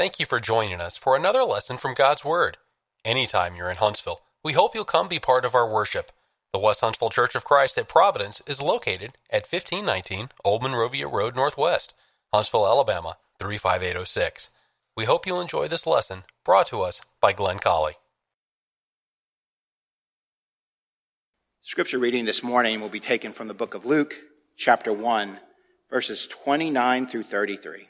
Thank you for joining us for another lesson from God's Word. Anytime you're in Huntsville, we hope you'll come be part of our worship. The West Huntsville Church of Christ at Providence is located at 1519 Old Monrovia Road Northwest, Huntsville, Alabama 35806. We hope you'll enjoy this lesson brought to us by Glenn Colley. Scripture reading this morning will be taken from the book of Luke, chapter 1, verses 29 through 33.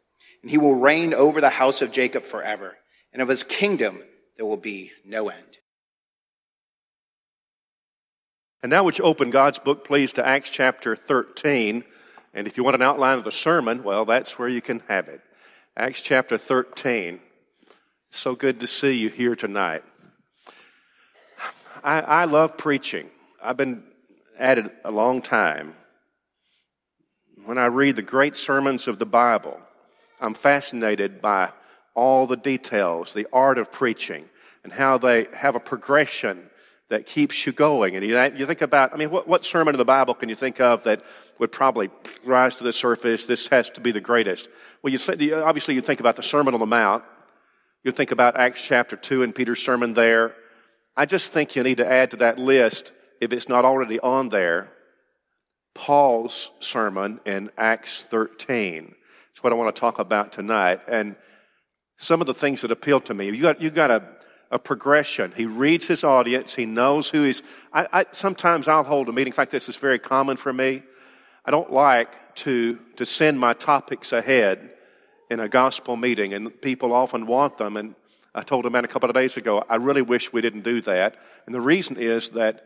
and he will reign over the house of Jacob forever, and of his kingdom there will be no end. And now, would you open God's book, please, to Acts chapter 13? And if you want an outline of the sermon, well, that's where you can have it. Acts chapter 13. So good to see you here tonight. I, I love preaching. I've been at it a long time. When I read the great sermons of the Bible, I'm fascinated by all the details, the art of preaching, and how they have a progression that keeps you going. And you, you think about, I mean, what, what sermon in the Bible can you think of that would probably rise to the surface? This has to be the greatest. Well, you say, obviously you think about the Sermon on the Mount. You think about Acts chapter 2 and Peter's sermon there. I just think you need to add to that list, if it's not already on there, Paul's sermon in Acts 13. What I want to talk about tonight. And some of the things that appeal to me. You got, you got a, a progression. He reads his audience. He knows who he's. I, I, sometimes I'll hold a meeting. In fact, this is very common for me. I don't like to, to send my topics ahead in a gospel meeting, and people often want them. And I told a man a couple of days ago, I really wish we didn't do that. And the reason is that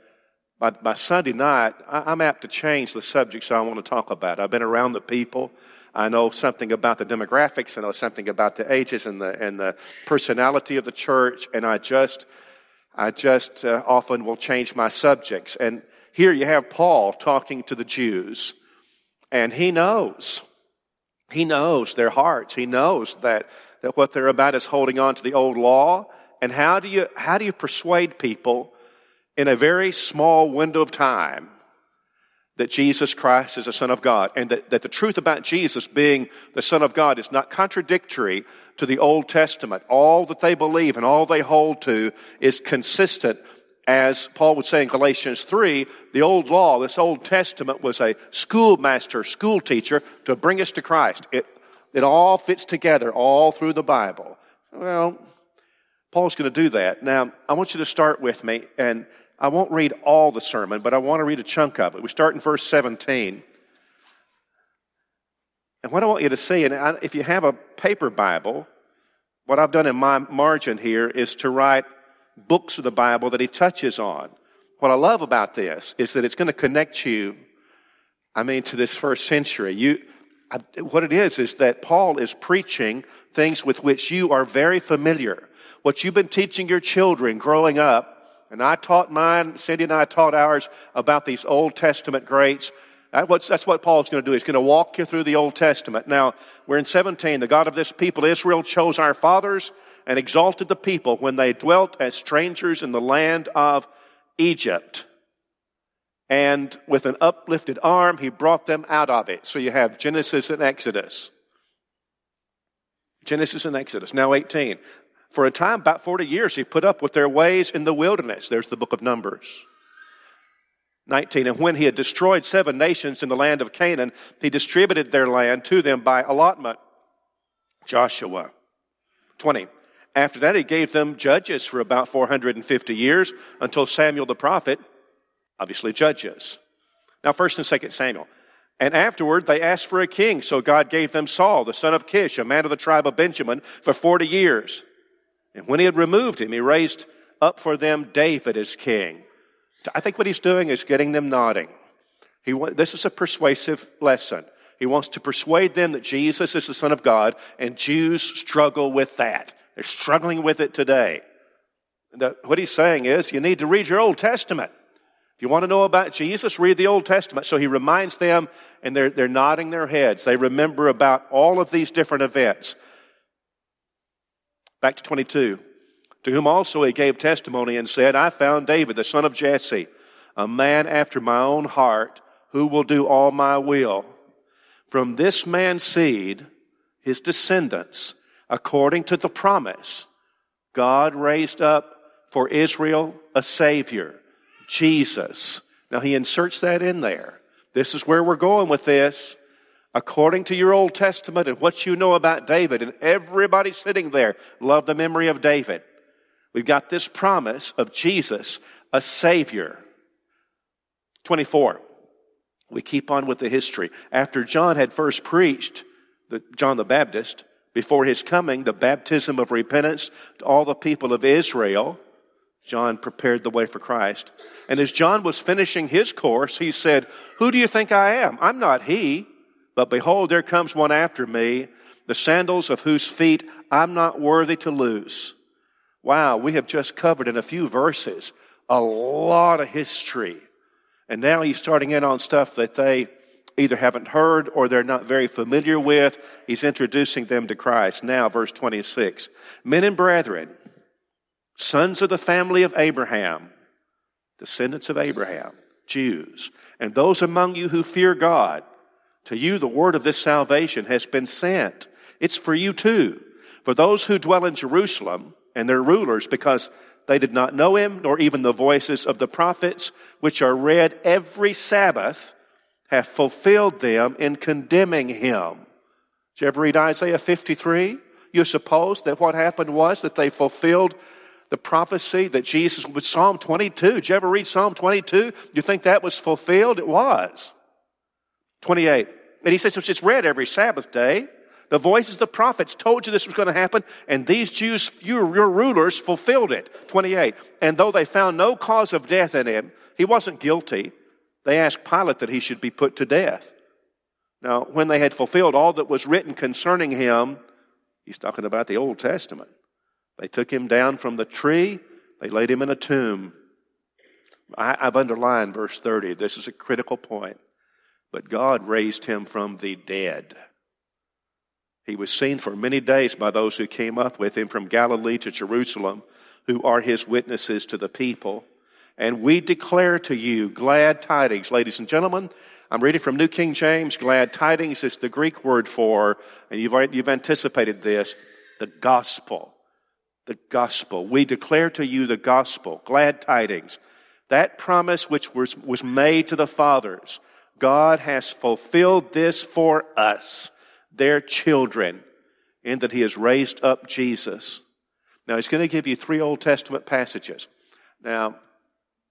by, by Sunday night, I, I'm apt to change the subjects I want to talk about. I've been around the people. I know something about the demographics. I know something about the ages and the, and the personality of the church. And I just, I just uh, often will change my subjects. And here you have Paul talking to the Jews. And he knows. He knows their hearts. He knows that, that what they're about is holding on to the old law. And how do you, how do you persuade people in a very small window of time that Jesus Christ is the Son of God and that, that the truth about Jesus being the Son of God is not contradictory to the Old Testament. All that they believe and all they hold to is consistent. As Paul would say in Galatians 3, the old law, this Old Testament was a schoolmaster, school teacher to bring us to Christ. It, it all fits together all through the Bible. Well, Paul's going to do that. Now, I want you to start with me and I won't read all the sermon, but I want to read a chunk of it. We start in verse 17. And what I want you to see, and if you have a paper Bible, what I've done in my margin here is to write books of the Bible that he touches on. What I love about this is that it's going to connect you, I mean, to this first century. You, I, what it is, is that Paul is preaching things with which you are very familiar. What you've been teaching your children growing up and I taught mine, Cindy and I taught ours about these Old Testament greats. That's what Paul's going to do. He's going to walk you through the Old Testament. Now, we're in 17. The God of this people, Israel, chose our fathers and exalted the people when they dwelt as strangers in the land of Egypt. And with an uplifted arm, he brought them out of it. So you have Genesis and Exodus. Genesis and Exodus. Now 18. For a time, about 40 years, he put up with their ways in the wilderness. There's the book of Numbers. 19. And when he had destroyed seven nations in the land of Canaan, he distributed their land to them by allotment. Joshua. 20. After that, he gave them judges for about 450 years until Samuel the prophet, obviously judges. Now, 1st and 2nd Samuel. And afterward, they asked for a king, so God gave them Saul, the son of Kish, a man of the tribe of Benjamin, for 40 years. And when he had removed him, he raised up for them David as king. I think what he's doing is getting them nodding. He, this is a persuasive lesson. He wants to persuade them that Jesus is the Son of God, and Jews struggle with that. They're struggling with it today. The, what he's saying is you need to read your Old Testament. If you want to know about Jesus, read the Old Testament. So he reminds them, and they're, they're nodding their heads. They remember about all of these different events. Back to 22. To whom also he gave testimony and said, I found David, the son of Jesse, a man after my own heart, who will do all my will. From this man's seed, his descendants, according to the promise, God raised up for Israel a Savior Jesus. Now he inserts that in there. This is where we're going with this. According to your Old Testament and what you know about David, and everybody sitting there love the memory of David. We've got this promise of Jesus, a Savior. 24. We keep on with the history. After John had first preached, the, John the Baptist, before his coming, the baptism of repentance to all the people of Israel, John prepared the way for Christ. And as John was finishing his course, he said, Who do you think I am? I'm not he. But behold, there comes one after me, the sandals of whose feet I'm not worthy to loose. Wow, we have just covered in a few verses a lot of history. And now he's starting in on stuff that they either haven't heard or they're not very familiar with. He's introducing them to Christ. Now, verse 26. Men and brethren, sons of the family of Abraham, descendants of Abraham, Jews, and those among you who fear God. To you, the word of this salvation has been sent. It's for you too. For those who dwell in Jerusalem and their rulers, because they did not know him, nor even the voices of the prophets, which are read every Sabbath, have fulfilled them in condemning him. Did you ever read Isaiah 53? You suppose that what happened was that they fulfilled the prophecy that Jesus would Psalm 22. Did you ever read Psalm 22? You think that was fulfilled? It was. 28. And he says "Which it's read every Sabbath day. The voices of the prophets told you this was going to happen, and these Jews, your, your rulers, fulfilled it. 28. And though they found no cause of death in him, he wasn't guilty. They asked Pilate that he should be put to death. Now, when they had fulfilled all that was written concerning him, he's talking about the Old Testament. They took him down from the tree, they laid him in a tomb. I, have underlined verse 30. This is a critical point. But God raised him from the dead. He was seen for many days by those who came up with him from Galilee to Jerusalem, who are his witnesses to the people. And we declare to you glad tidings, ladies and gentlemen. I'm reading from New King James. Glad tidings is the Greek word for, and you've, you've anticipated this, the gospel the gospel. We declare to you the gospel, glad tidings. That promise which was, was made to the fathers, God has fulfilled this for us, their children, in that He has raised up Jesus. Now, He's going to give you three Old Testament passages. Now,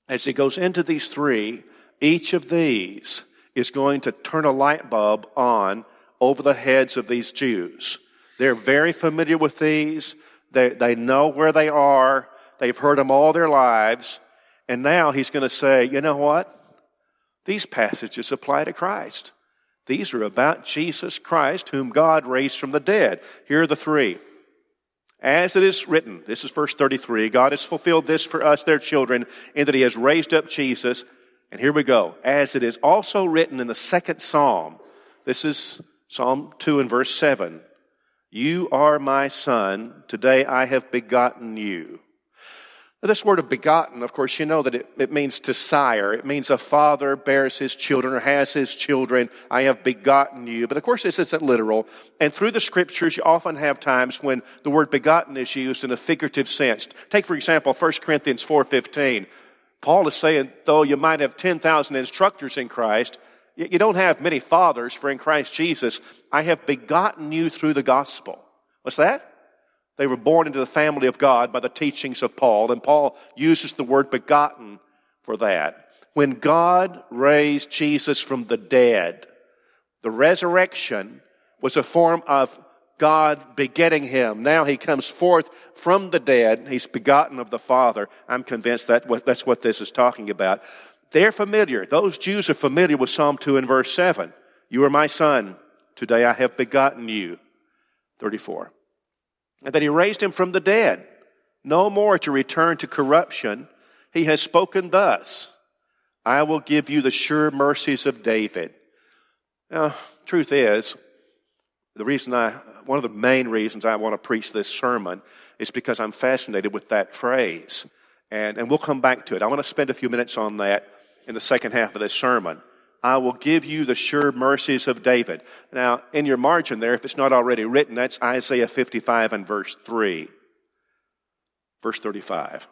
as He goes into these three, each of these is going to turn a light bulb on over the heads of these Jews. They're very familiar with these. They, they know where they are. They've heard them all their lives. And now he's going to say, you know what? These passages apply to Christ. These are about Jesus Christ, whom God raised from the dead. Here are the three. As it is written, this is verse 33, God has fulfilled this for us, their children, in that he has raised up Jesus. And here we go. As it is also written in the second psalm, this is Psalm 2 and verse 7. You are my son. Today I have begotten you. This word of begotten, of course, you know that it, it means to sire. It means a father bears his children or has his children. I have begotten you. But of course, this isn't literal. And through the scriptures, you often have times when the word begotten is used in a figurative sense. Take, for example, 1 Corinthians 4.15. Paul is saying, though you might have 10,000 instructors in Christ, yet you don't have many fathers, for in Christ Jesus, I have begotten you through the gospel. What's that? They were born into the family of God by the teachings of Paul, and Paul uses the word begotten for that. When God raised Jesus from the dead, the resurrection was a form of God begetting him. Now he comes forth from the dead. He's begotten of the Father. I'm convinced that that's what this is talking about. They're familiar. Those Jews are familiar with Psalm 2 and verse 7. You are my son. Today I have begotten you. 34. And that he raised him from the dead, no more to return to corruption. He has spoken thus I will give you the sure mercies of David. Now, truth is, the reason I, one of the main reasons I want to preach this sermon is because I'm fascinated with that phrase. And, and we'll come back to it. I want to spend a few minutes on that in the second half of this sermon. I will give you the sure mercies of David. Now, in your margin there, if it's not already written, that's Isaiah 55 and verse 3. Verse 35.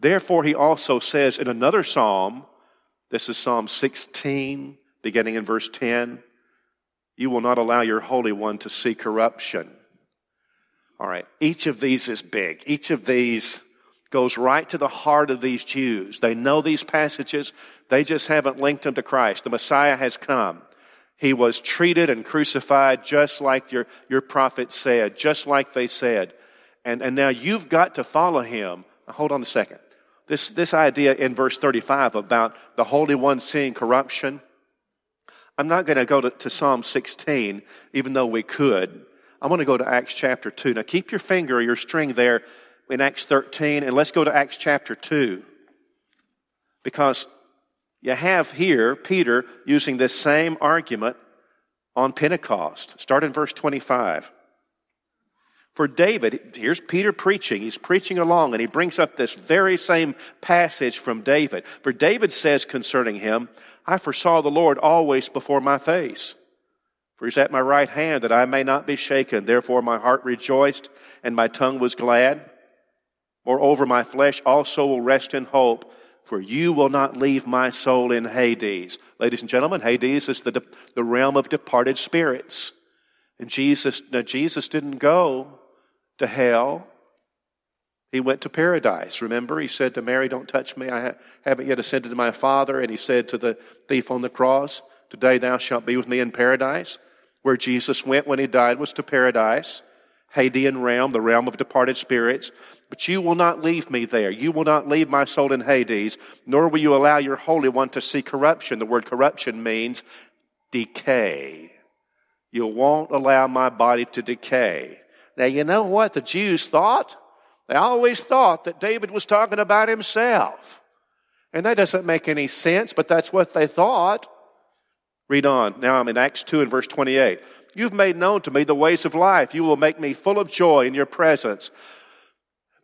Therefore, he also says in another psalm, this is Psalm 16, beginning in verse 10, you will not allow your Holy One to see corruption. All right, each of these is big. Each of these goes right to the heart of these Jews. They know these passages, they just haven't linked them to Christ. The Messiah has come. He was treated and crucified just like your, your prophet said, just like they said. And, and now you've got to follow him. Hold on a second. This, this idea in verse 35 about the Holy One seeing corruption, I'm not going to go to, to Psalm 16, even though we could. I want to go to Acts chapter 2. Now keep your finger, or your string there in Acts 13, and let's go to Acts chapter 2. Because you have here Peter using this same argument on Pentecost. Start in verse 25. For David, here's Peter preaching. He's preaching along and he brings up this very same passage from David. For David says concerning him, I foresaw the Lord always before my face. For he's at my right hand that I may not be shaken. Therefore my heart rejoiced and my tongue was glad. Moreover, my flesh also will rest in hope, for you will not leave my soul in Hades. Ladies and gentlemen, Hades is the, the realm of departed spirits. And Jesus, now Jesus didn't go to hell. He went to paradise. Remember, he said to Mary, Don't touch me. I haven't yet ascended to my Father. And he said to the thief on the cross, Today thou shalt be with me in paradise. Where Jesus went when he died was to paradise. Hadean realm, the realm of departed spirits. But you will not leave me there. You will not leave my soul in Hades, nor will you allow your Holy One to see corruption. The word corruption means decay. You won't allow my body to decay. Now, you know what the Jews thought? They always thought that David was talking about himself. And that doesn't make any sense, but that's what they thought. Read on. Now I'm in Acts 2 and verse 28. You've made known to me the ways of life. You will make me full of joy in your presence.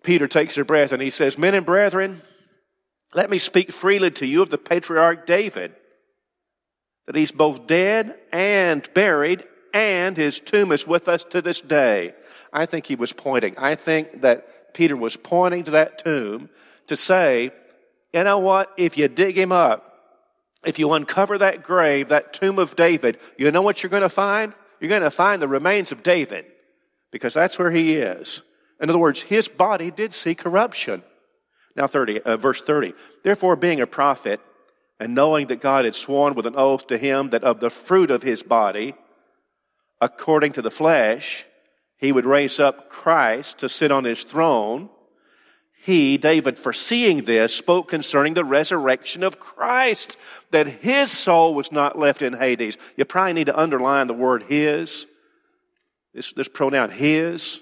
Peter takes a breath and he says, Men and brethren, let me speak freely to you of the patriarch David, that he's both dead and buried, and his tomb is with us to this day. I think he was pointing. I think that Peter was pointing to that tomb to say, you know what? If you dig him up, if you uncover that grave, that tomb of David, you know what you're going to find? You're going to find the remains of David because that's where he is. In other words, his body did see corruption. Now, 30, uh, verse 30. Therefore, being a prophet, and knowing that God had sworn with an oath to him that of the fruit of his body, according to the flesh, he would raise up Christ to sit on his throne, he, David, foreseeing this, spoke concerning the resurrection of Christ, that his soul was not left in Hades. You probably need to underline the word his. This, this pronoun his.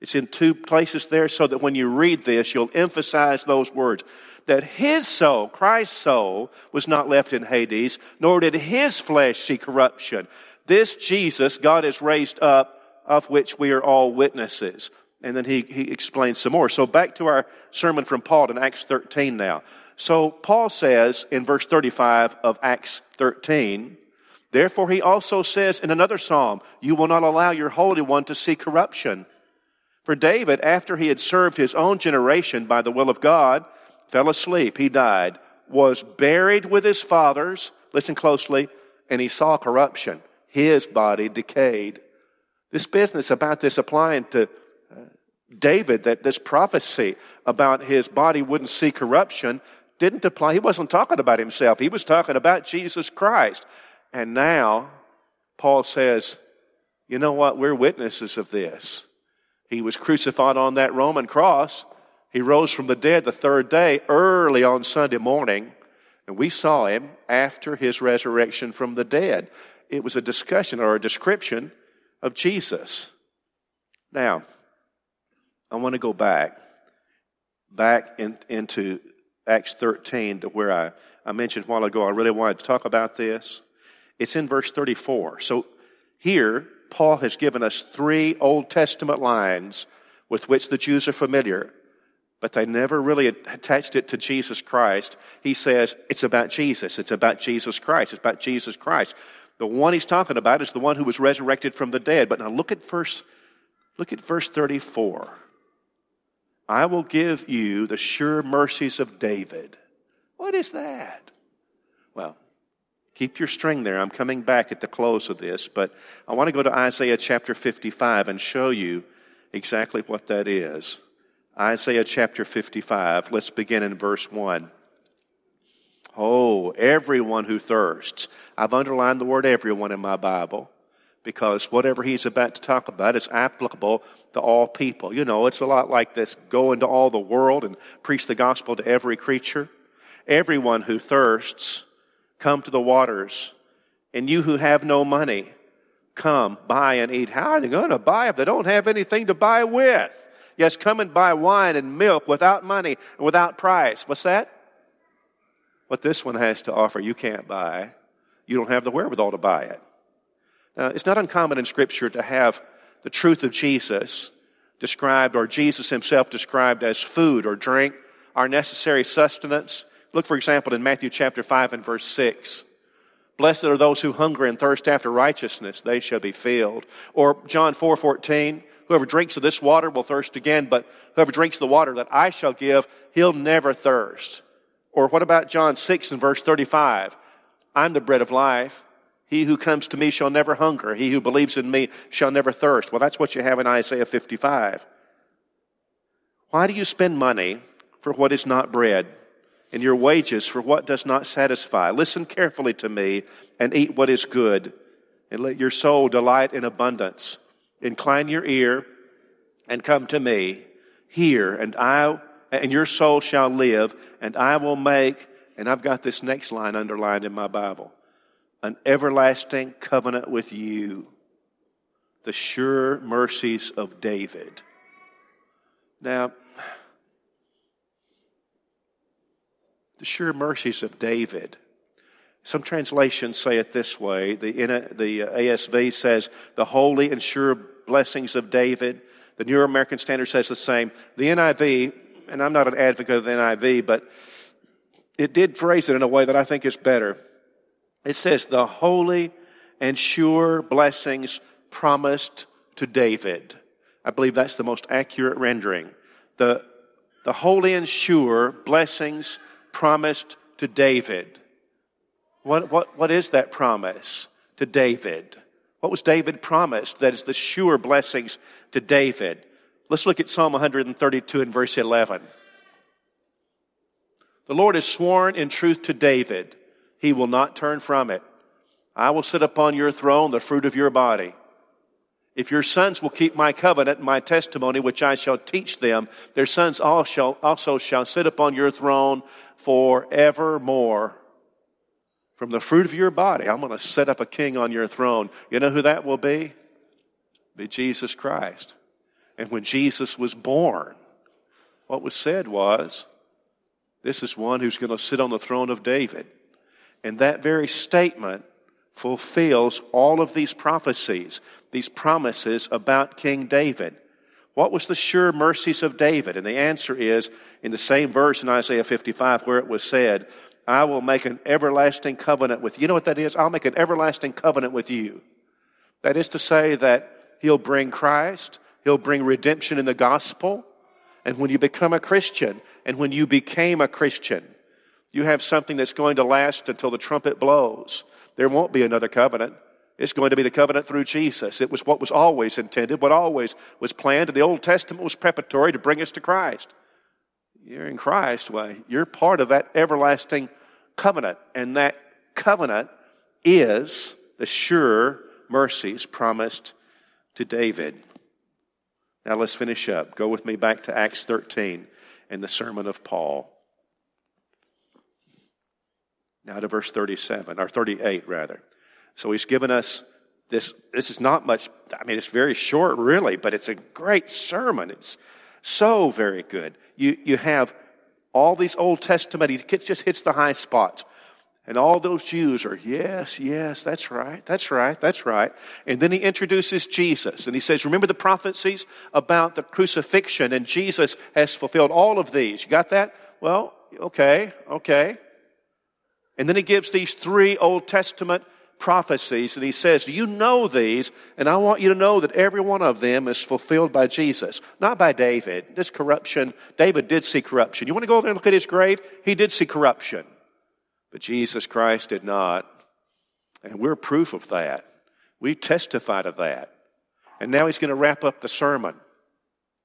It's in two places there so that when you read this, you'll emphasize those words. That his soul, Christ's soul, was not left in Hades, nor did his flesh see corruption. This Jesus God has raised up, of which we are all witnesses. And then he, he explains some more. So back to our sermon from Paul in Acts 13 now. So Paul says in verse 35 of Acts 13, Therefore he also says in another psalm, You will not allow your Holy One to see corruption. For David, after he had served his own generation by the will of God, fell asleep, he died, was buried with his fathers, listen closely, and he saw corruption. His body decayed. This business about this applying to uh, David, that this prophecy about his body wouldn't see corruption, didn't apply. He wasn't talking about himself, he was talking about Jesus Christ. And now, Paul says, you know what? We're witnesses of this. He was crucified on that Roman cross. He rose from the dead the third day, early on Sunday morning, and we saw him after his resurrection from the dead. It was a discussion or a description of Jesus. Now, I want to go back, back in, into Acts 13 to where I, I mentioned a while ago. I really wanted to talk about this. It's in verse 34. So here, Paul has given us three Old Testament lines with which the Jews are familiar, but they never really attached it to Jesus Christ. He says it's about Jesus. It's about Jesus Christ. It's about Jesus Christ. The one he's talking about is the one who was resurrected from the dead. But now look at verse, look at verse 34. I will give you the sure mercies of David. What is that? Well, keep your string there. I'm coming back at the close of this, but I want to go to Isaiah chapter 55 and show you exactly what that is. Isaiah chapter 55. Let's begin in verse 1. Oh, everyone who thirsts. I've underlined the word everyone in my Bible because whatever he's about to talk about is applicable to all people. You know, it's a lot like this go into all the world and preach the gospel to every creature. Everyone who thirsts, come to the waters. And you who have no money, come, buy and eat. How are they going to buy if they don't have anything to buy with? Yes, come and buy wine and milk without money and without price. What's that? What this one has to offer, you can't buy. You don't have the wherewithal to buy it. Uh, it's not uncommon in Scripture to have the truth of Jesus described, or Jesus himself described as food or drink, our necessary sustenance. Look, for example, in Matthew chapter 5 and verse 6. Blessed are those who hunger and thirst after righteousness, they shall be filled. Or John 4 14, whoever drinks of this water will thirst again, but whoever drinks the water that I shall give, he'll never thirst. Or what about John 6 and verse 35? I'm the bread of life. He who comes to me shall never hunger. He who believes in me shall never thirst. Well, that's what you have in Isaiah 55. Why do you spend money for what is not bread, and your wages for what does not satisfy? Listen carefully to me and eat what is good, and let your soul delight in abundance. Incline your ear and come to me. Hear, and I and your soul shall live, and I will make, and I've got this next line underlined in my Bible an everlasting covenant with you, the sure mercies of David. Now, the sure mercies of David. Some translations say it this way. The, the ASV says, the holy and sure blessings of David. The New American Standard says the same. The NIV, and I'm not an advocate of the NIV, but it did phrase it in a way that I think is better. It says, the holy and sure blessings promised to David. I believe that's the most accurate rendering. The, the holy and sure blessings promised to David. What, what, what is that promise to David? What was David promised that is the sure blessings to David? Let's look at Psalm 132 and verse 11. The Lord has sworn in truth to David he will not turn from it. I will sit upon your throne, the fruit of your body. If your sons will keep my covenant, my testimony, which I shall teach them, their sons also shall sit upon your throne forevermore. From the fruit of your body, I'm going to set up a king on your throne. You know who that will be? Be Jesus Christ. And when Jesus was born, what was said was, This is one who's going to sit on the throne of David. And that very statement fulfills all of these prophecies, these promises about King David. What was the sure mercies of David? And the answer is in the same verse in Isaiah 55 where it was said, I will make an everlasting covenant with you. You know what that is? I'll make an everlasting covenant with you. That is to say that he'll bring Christ, he'll bring redemption in the gospel. And when you become a Christian, and when you became a Christian, you have something that's going to last until the trumpet blows. There won't be another covenant. It's going to be the covenant through Jesus. It was what was always intended, what always was planned. And the Old Testament was preparatory to bring us to Christ. You're in Christ, well, you're part of that everlasting covenant. And that covenant is the sure mercies promised to David. Now let's finish up. Go with me back to Acts 13 and the sermon of Paul. Now to verse 37, or 38 rather. So he's given us this. This is not much, I mean, it's very short really, but it's a great sermon. It's So very good. You, you have all these Old Testament, it just hits the high spots. And all those Jews are, yes, yes, that's right, that's right, that's right. And then he introduces Jesus and he says, remember the prophecies about the crucifixion and Jesus has fulfilled all of these. You got that? Well, okay, okay. And then he gives these three Old Testament prophecies and he says, Do you know these? And I want you to know that every one of them is fulfilled by Jesus, not by David. This corruption, David did see corruption. You want to go over there and look at his grave? He did see corruption. But Jesus Christ did not. And we're proof of that. We testify to that. And now he's going to wrap up the sermon.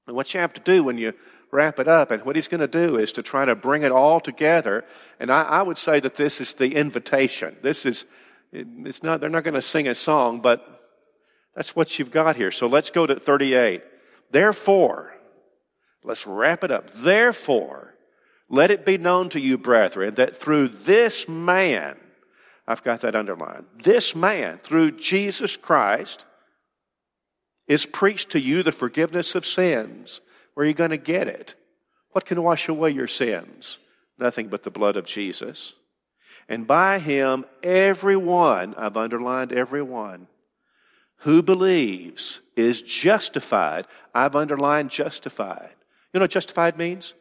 And what you have to do when you wrap it up. And what he's going to do is to try to bring it all together. And I, I would say that this is the invitation. This is, it's not, they're not going to sing a song, but that's what you've got here. So let's go to 38. Therefore, let's wrap it up. Therefore, let it be known to you, brethren, that through this man, I've got that underlined, this man, through Jesus Christ, is preached to you the forgiveness of sins where are you going to get it? What can wash away your sins? Nothing but the blood of Jesus. And by him, everyone, I've underlined everyone, who believes is justified. I've underlined justified. You know what justified means?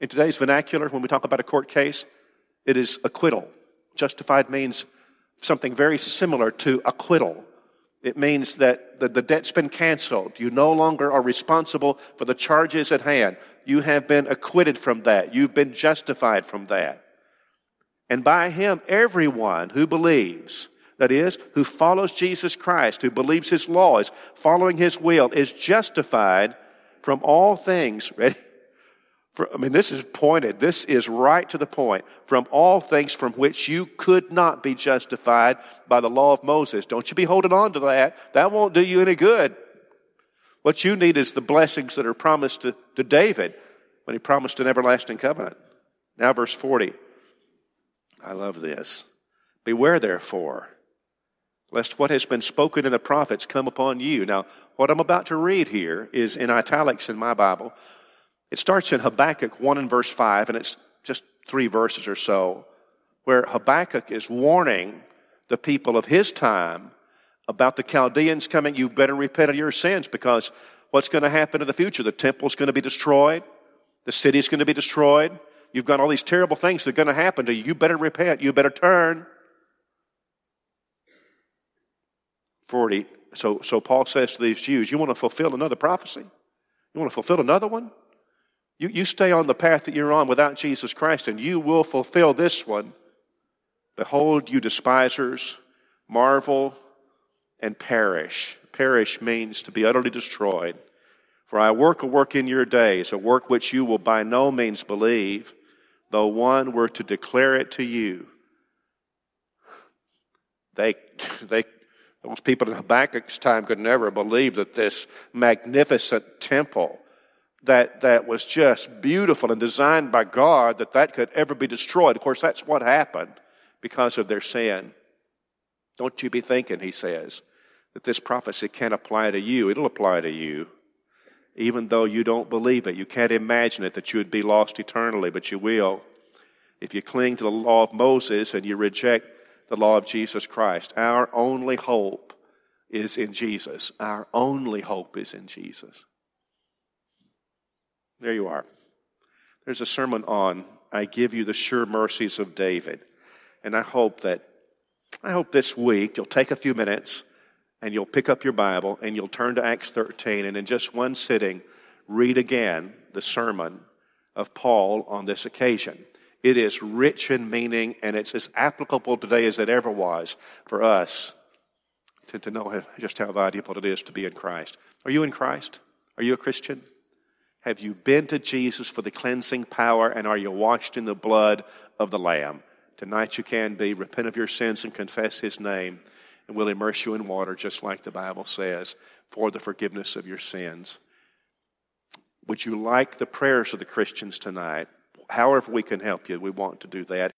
In today's vernacular, when we talk about a court case, it is acquittal. Justified means something very similar to acquittal. It means that the, the debt's been canceled. You no longer are responsible for the charges at hand. You have been acquitted from that. You've been justified from that. And by him, everyone who believes, that is, who follows Jesus Christ, who believes his laws, following his will, is justified from all things. Ready? I mean, this is pointed. This is right to the point. From all things from which you could not be justified by the law of Moses. Don't you be holding on to that. That won't do you any good. What you need is the blessings that are promised to, to David when he promised an everlasting covenant. Now, verse 40. I love this. Beware, therefore, lest what has been spoken in the prophets come upon you. Now, what I'm about to read here is in italics in my Bible. It starts in Habakkuk 1 and verse 5, and it's just three verses or so, where Habakkuk is warning the people of his time about the Chaldeans coming. You better repent of your sins because what's going to happen in the future? The temple's going to be destroyed, the city's going to be destroyed. You've got all these terrible things that are going to happen to you. You better repent. You better turn. 40. So, so Paul says to these Jews, You want to fulfill another prophecy? You want to fulfill another one? You, you stay on the path that you're on without Jesus Christ, and you will fulfill this one. Behold, you despisers, marvel and perish. Perish means to be utterly destroyed. For I work a work in your days, a work which you will by no means believe, though one were to declare it to you. They, they, those people in Habakkuk's time could never believe that this magnificent temple that, that was just beautiful and designed by God, that that could ever be destroyed. Of course, that's what happened because of their sin. Don't you be thinking, he says, that this prophecy can't apply to you. It'll apply to you. Even though you don't believe it, you can't imagine it that you would be lost eternally, but you will. If you cling to the law of Moses and you reject the law of Jesus Christ, our only hope is in Jesus. Our only hope is in Jesus. There you are. There's a sermon on I give you the sure mercies of David. And I hope that I hope this week you'll take a few minutes and you'll pick up your Bible and you'll turn to Acts 13 and in just one sitting read again the sermon of Paul on this occasion. It is rich in meaning and it's as applicable today as it ever was for us to, to know just how valuable it is to be in Christ. Are you in Christ? Are you a Christian? Have you been to Jesus for the cleansing power and are you washed in the blood of the Lamb? Tonight you can be. Repent of your sins and confess His name, and we'll immerse you in water, just like the Bible says, for the forgiveness of your sins. Would you like the prayers of the Christians tonight? However, we can help you, we want to do that.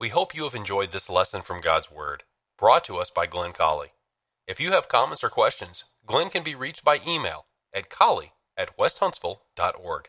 We hope you have enjoyed this lesson from God's Word, brought to us by Glenn Colley. If you have comments or questions, Glenn can be reached by email at colley at westhuntsville.org.